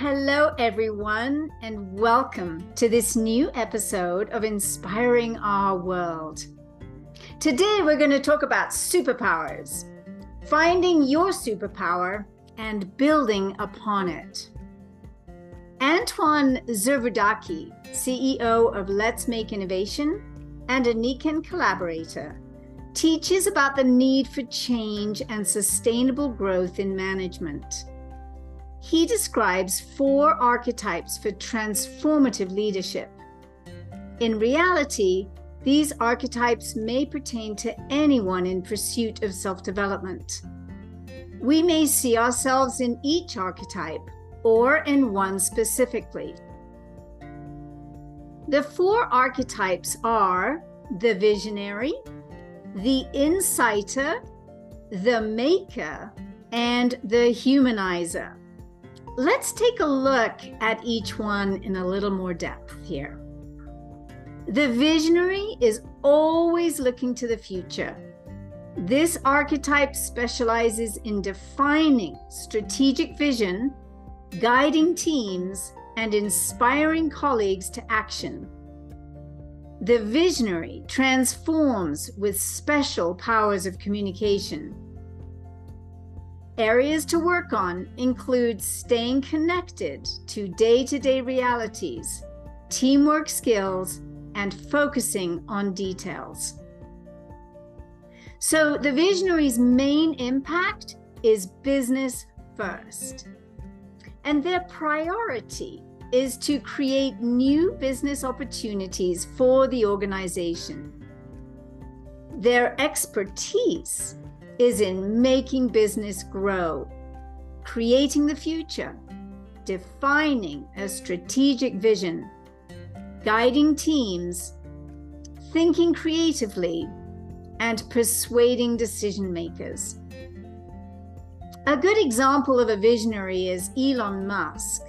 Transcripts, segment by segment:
Hello, everyone, and welcome to this new episode of Inspiring Our World. Today, we're going to talk about superpowers, finding your superpower and building upon it. Antoine Zervudacki, CEO of Let's Make Innovation and a Nikken collaborator, teaches about the need for change and sustainable growth in management. He describes four archetypes for transformative leadership. In reality, these archetypes may pertain to anyone in pursuit of self development. We may see ourselves in each archetype or in one specifically. The four archetypes are the visionary, the insighter, the maker, and the humanizer. Let's take a look at each one in a little more depth here. The visionary is always looking to the future. This archetype specializes in defining strategic vision, guiding teams, and inspiring colleagues to action. The visionary transforms with special powers of communication Areas to work on include staying connected to day to day realities, teamwork skills, and focusing on details. So, the visionary's main impact is business first. And their priority is to create new business opportunities for the organization. Their expertise is in making business grow, creating the future, defining a strategic vision, guiding teams, thinking creatively, and persuading decision makers. A good example of a visionary is Elon Musk.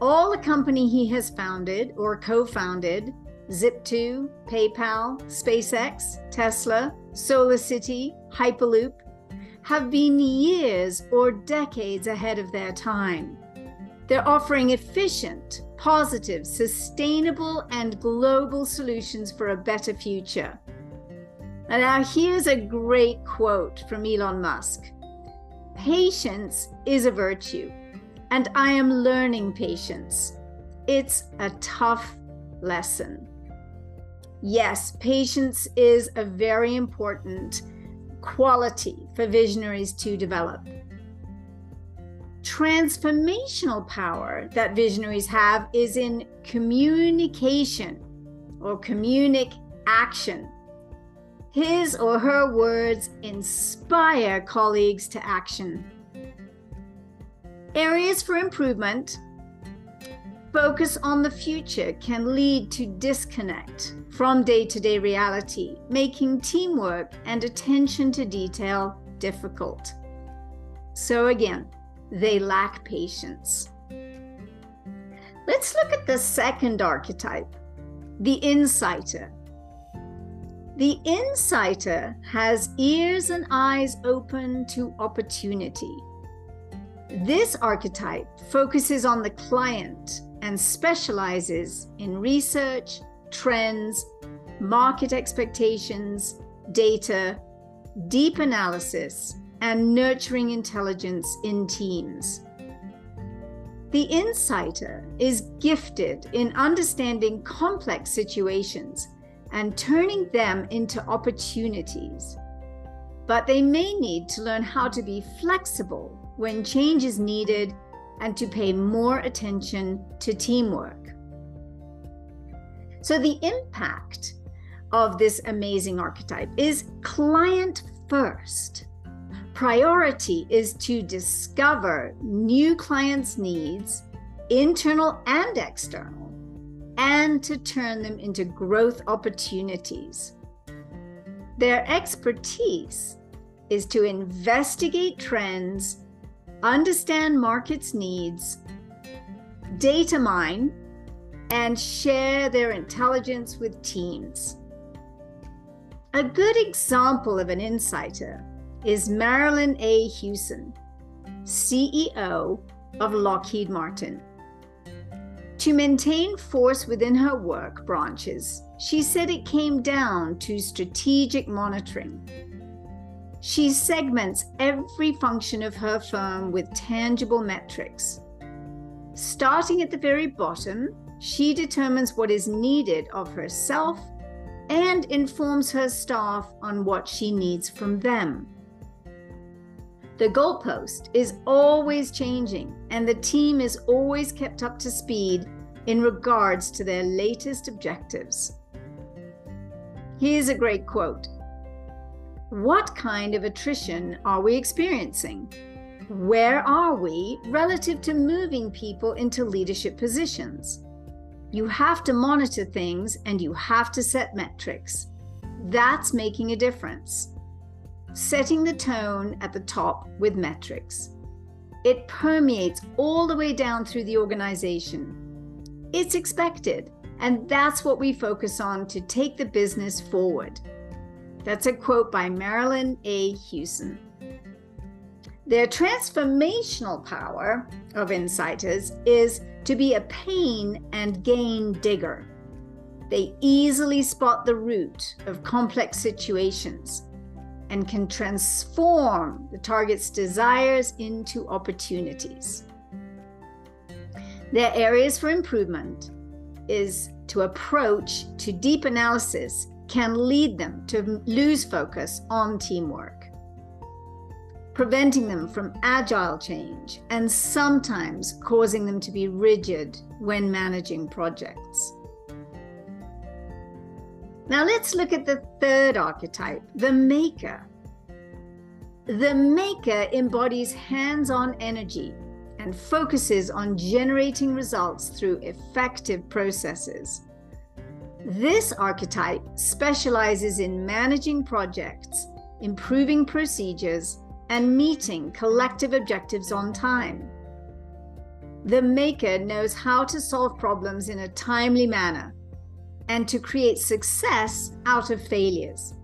All the company he has founded or co founded Zip2, PayPal, SpaceX, Tesla, SolarCity, Hyperloop have been years or decades ahead of their time. They're offering efficient, positive, sustainable, and global solutions for a better future. And now, here's a great quote from Elon Musk Patience is a virtue, and I am learning patience. It's a tough lesson. Yes, patience is a very important quality for visionaries to develop. Transformational power that visionaries have is in communication or communic action. His or her words inspire colleagues to action. Areas for improvement focus on the future can lead to disconnect from day to day reality, making teamwork and attention to detail difficult. So, again, they lack patience. Let's look at the second archetype the insighter. The insighter has ears and eyes open to opportunity. This archetype focuses on the client and specializes in research, trends, market expectations, data, deep analysis, and nurturing intelligence in teams. The insighter is gifted in understanding complex situations and turning them into opportunities. But they may need to learn how to be flexible when change is needed and to pay more attention to teamwork. So, the impact of this amazing archetype is client first. Priority is to discover new clients' needs, internal and external, and to turn them into growth opportunities. Their expertise is to investigate trends, understand markets' needs, data mine, and share their intelligence with teams. A good example of an insighter is Marilyn A. Hewson, CEO of Lockheed Martin. To maintain force within her work branches, she said it came down to strategic monitoring. She segments every function of her firm with tangible metrics. Starting at the very bottom, she determines what is needed of herself and informs her staff on what she needs from them. The goalpost is always changing, and the team is always kept up to speed in regards to their latest objectives. Here's a great quote What kind of attrition are we experiencing? Where are we relative to moving people into leadership positions? You have to monitor things and you have to set metrics. That's making a difference setting the tone at the top with metrics. It permeates all the way down through the organization. It's expected, and that's what we focus on to take the business forward. That's a quote by Marilyn A. Hewson. Their transformational power of insighters is to be a pain and gain digger. They easily spot the root of complex situations and can transform the target's desires into opportunities. Their areas for improvement is to approach to deep analysis can lead them to lose focus on teamwork, preventing them from agile change and sometimes causing them to be rigid when managing projects. Now let's look at the third archetype, the maker. The maker embodies hands on energy and focuses on generating results through effective processes. This archetype specializes in managing projects, improving procedures, and meeting collective objectives on time. The maker knows how to solve problems in a timely manner and to create success out of failures.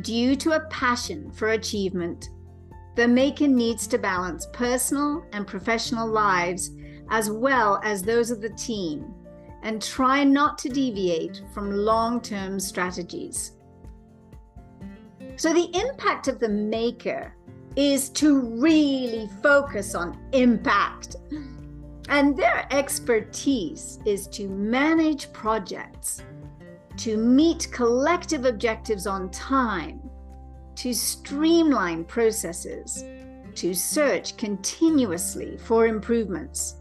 Due to a passion for achievement, the maker needs to balance personal and professional lives as well as those of the team and try not to deviate from long term strategies. So, the impact of the maker is to really focus on impact and their expertise is to manage projects, to meet collective objectives on time, to streamline processes, to search continuously for improvements,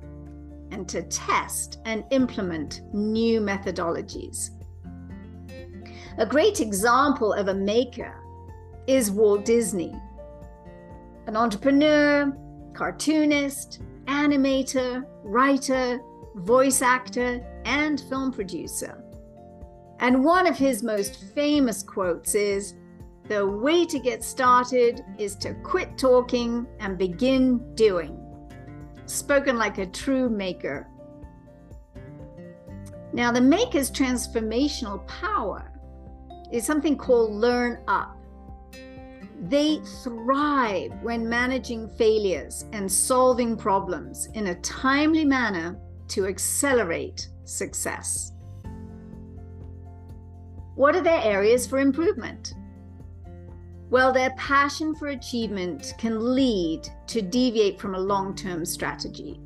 and to test and implement new methodologies. A great example of a maker is Walt Disney, an entrepreneur, cartoonist, animator, writer, voice actor, and film producer. And one of his most famous quotes is The way to get started is to quit talking and begin doing. Spoken like a true maker. Now, the maker's transformational power is something called learn up. They thrive when managing failures and solving problems in a timely manner to accelerate success. What are their areas for improvement? Well, their passion for achievement can lead to deviate from a long term strategy.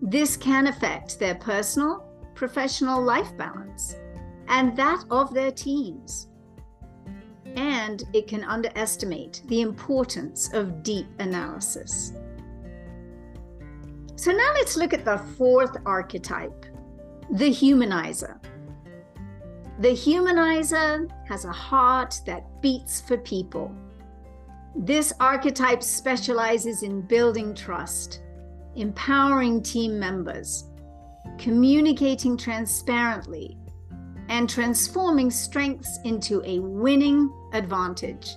This can affect their personal, professional life balance and that of their teams and it can underestimate the importance of deep analysis. So now let's look at the fourth archetype, the humanizer. The humanizer has a heart that beats for people. This archetype specializes in building trust, empowering team members, communicating transparently, and transforming strengths into a winning advantage.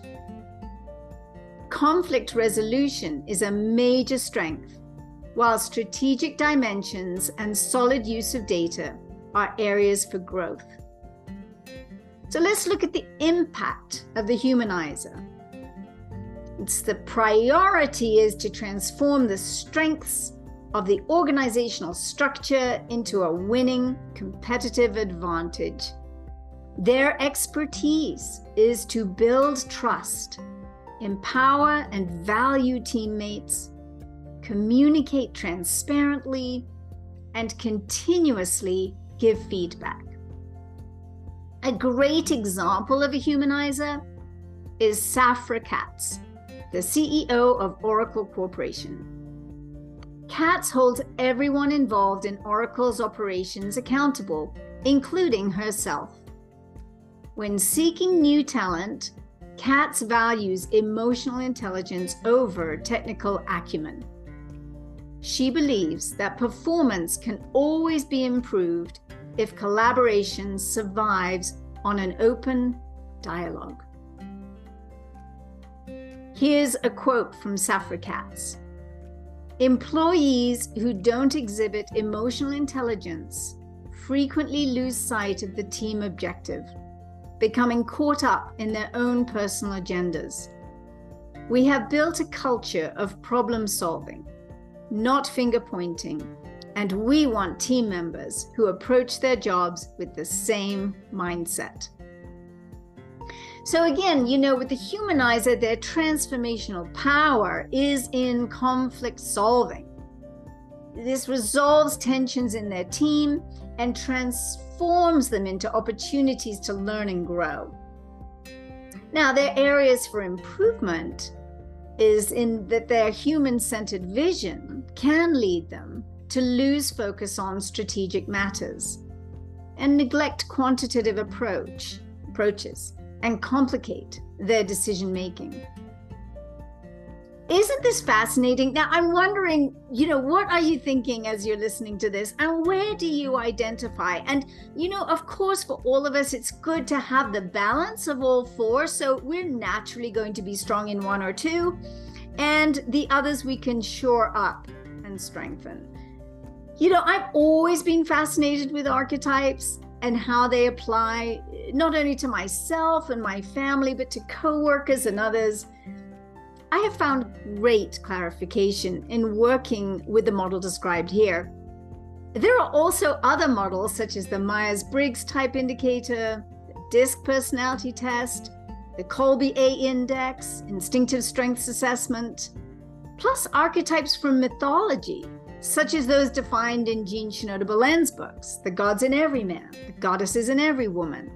Conflict resolution is a major strength, while strategic dimensions and solid use of data are areas for growth. So let's look at the impact of the humanizer. It's the priority is to transform the strengths of the organizational structure into a winning competitive advantage. Their expertise is to build trust, empower and value teammates, communicate transparently, and continuously give feedback. A great example of a humanizer is Safra Catz, the CEO of Oracle Corporation. Catz holds everyone involved in Oracle's operations accountable, including herself. When seeking new talent, Catz values emotional intelligence over technical acumen. She believes that performance can always be improved if collaboration survives on an open dialogue. Here's a quote from Safra Catz Employees who don't exhibit emotional intelligence frequently lose sight of the team objective, becoming caught up in their own personal agendas. We have built a culture of problem solving, not finger pointing, and we want team members who approach their jobs with the same mindset. So, again, you know, with the humanizer, their transformational power is in conflict solving. This resolves tensions in their team and transforms them into opportunities to learn and grow. Now, their areas for improvement is in that their human centered vision can lead them to lose focus on strategic matters and neglect quantitative approach approaches and complicate their decision making. Isn't this fascinating? Now, I'm wondering, you know, what are you thinking as you're listening to this? And where do you identify? And, you know, of course, for all of us, it's good to have the balance of all four. So we're naturally going to be strong in one or two, and the others we can shore up and strengthen. You know, I've always been fascinated with archetypes and how they apply not only to myself and my family, but to coworkers and others. I have found great clarification in working with the model described here. There are also other models, such as the Myers Briggs type indicator, the DISC personality test, the Kolbe A index, instinctive strengths assessment, plus archetypes from mythology such as those defined in Jean Shinoda Bolen's books, The Gods in Every Man, The Goddesses in Every Woman.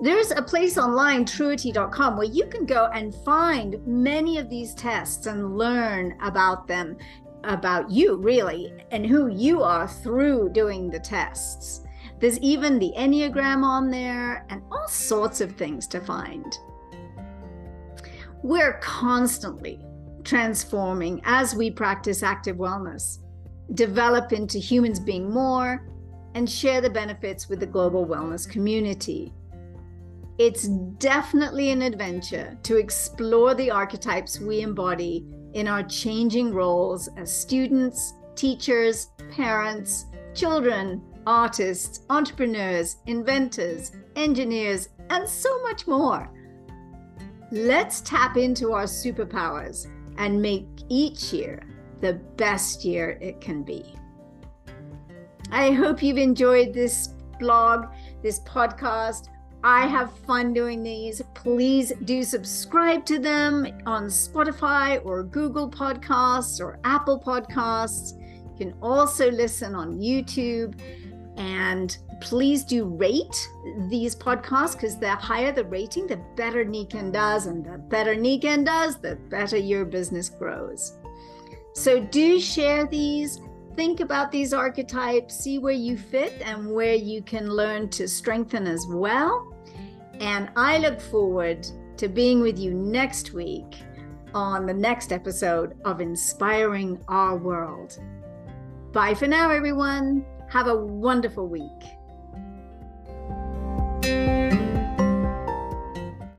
There's a place online, truity.com, where you can go and find many of these tests and learn about them, about you really, and who you are through doing the tests. There's even the Enneagram on there and all sorts of things to find. We're constantly transforming as we practice active wellness, develop into humans being more, and share the benefits with the global wellness community. It's definitely an adventure to explore the archetypes we embody in our changing roles as students, teachers, parents, children, artists, entrepreneurs, inventors, engineers, and so much more. Let's tap into our superpowers and make each year the best year it can be. I hope you've enjoyed this blog, this podcast. I have fun doing these. Please do subscribe to them on Spotify or Google Podcasts or Apple Podcasts. You can also listen on YouTube. And please do rate these podcasts because the higher the rating, the better Nikken does. And the better Nikken does, the better your business grows. So do share these. Think about these archetypes, see where you fit and where you can learn to strengthen as well. And I look forward to being with you next week on the next episode of Inspiring Our World. Bye for now, everyone. Have a wonderful week. Thank you.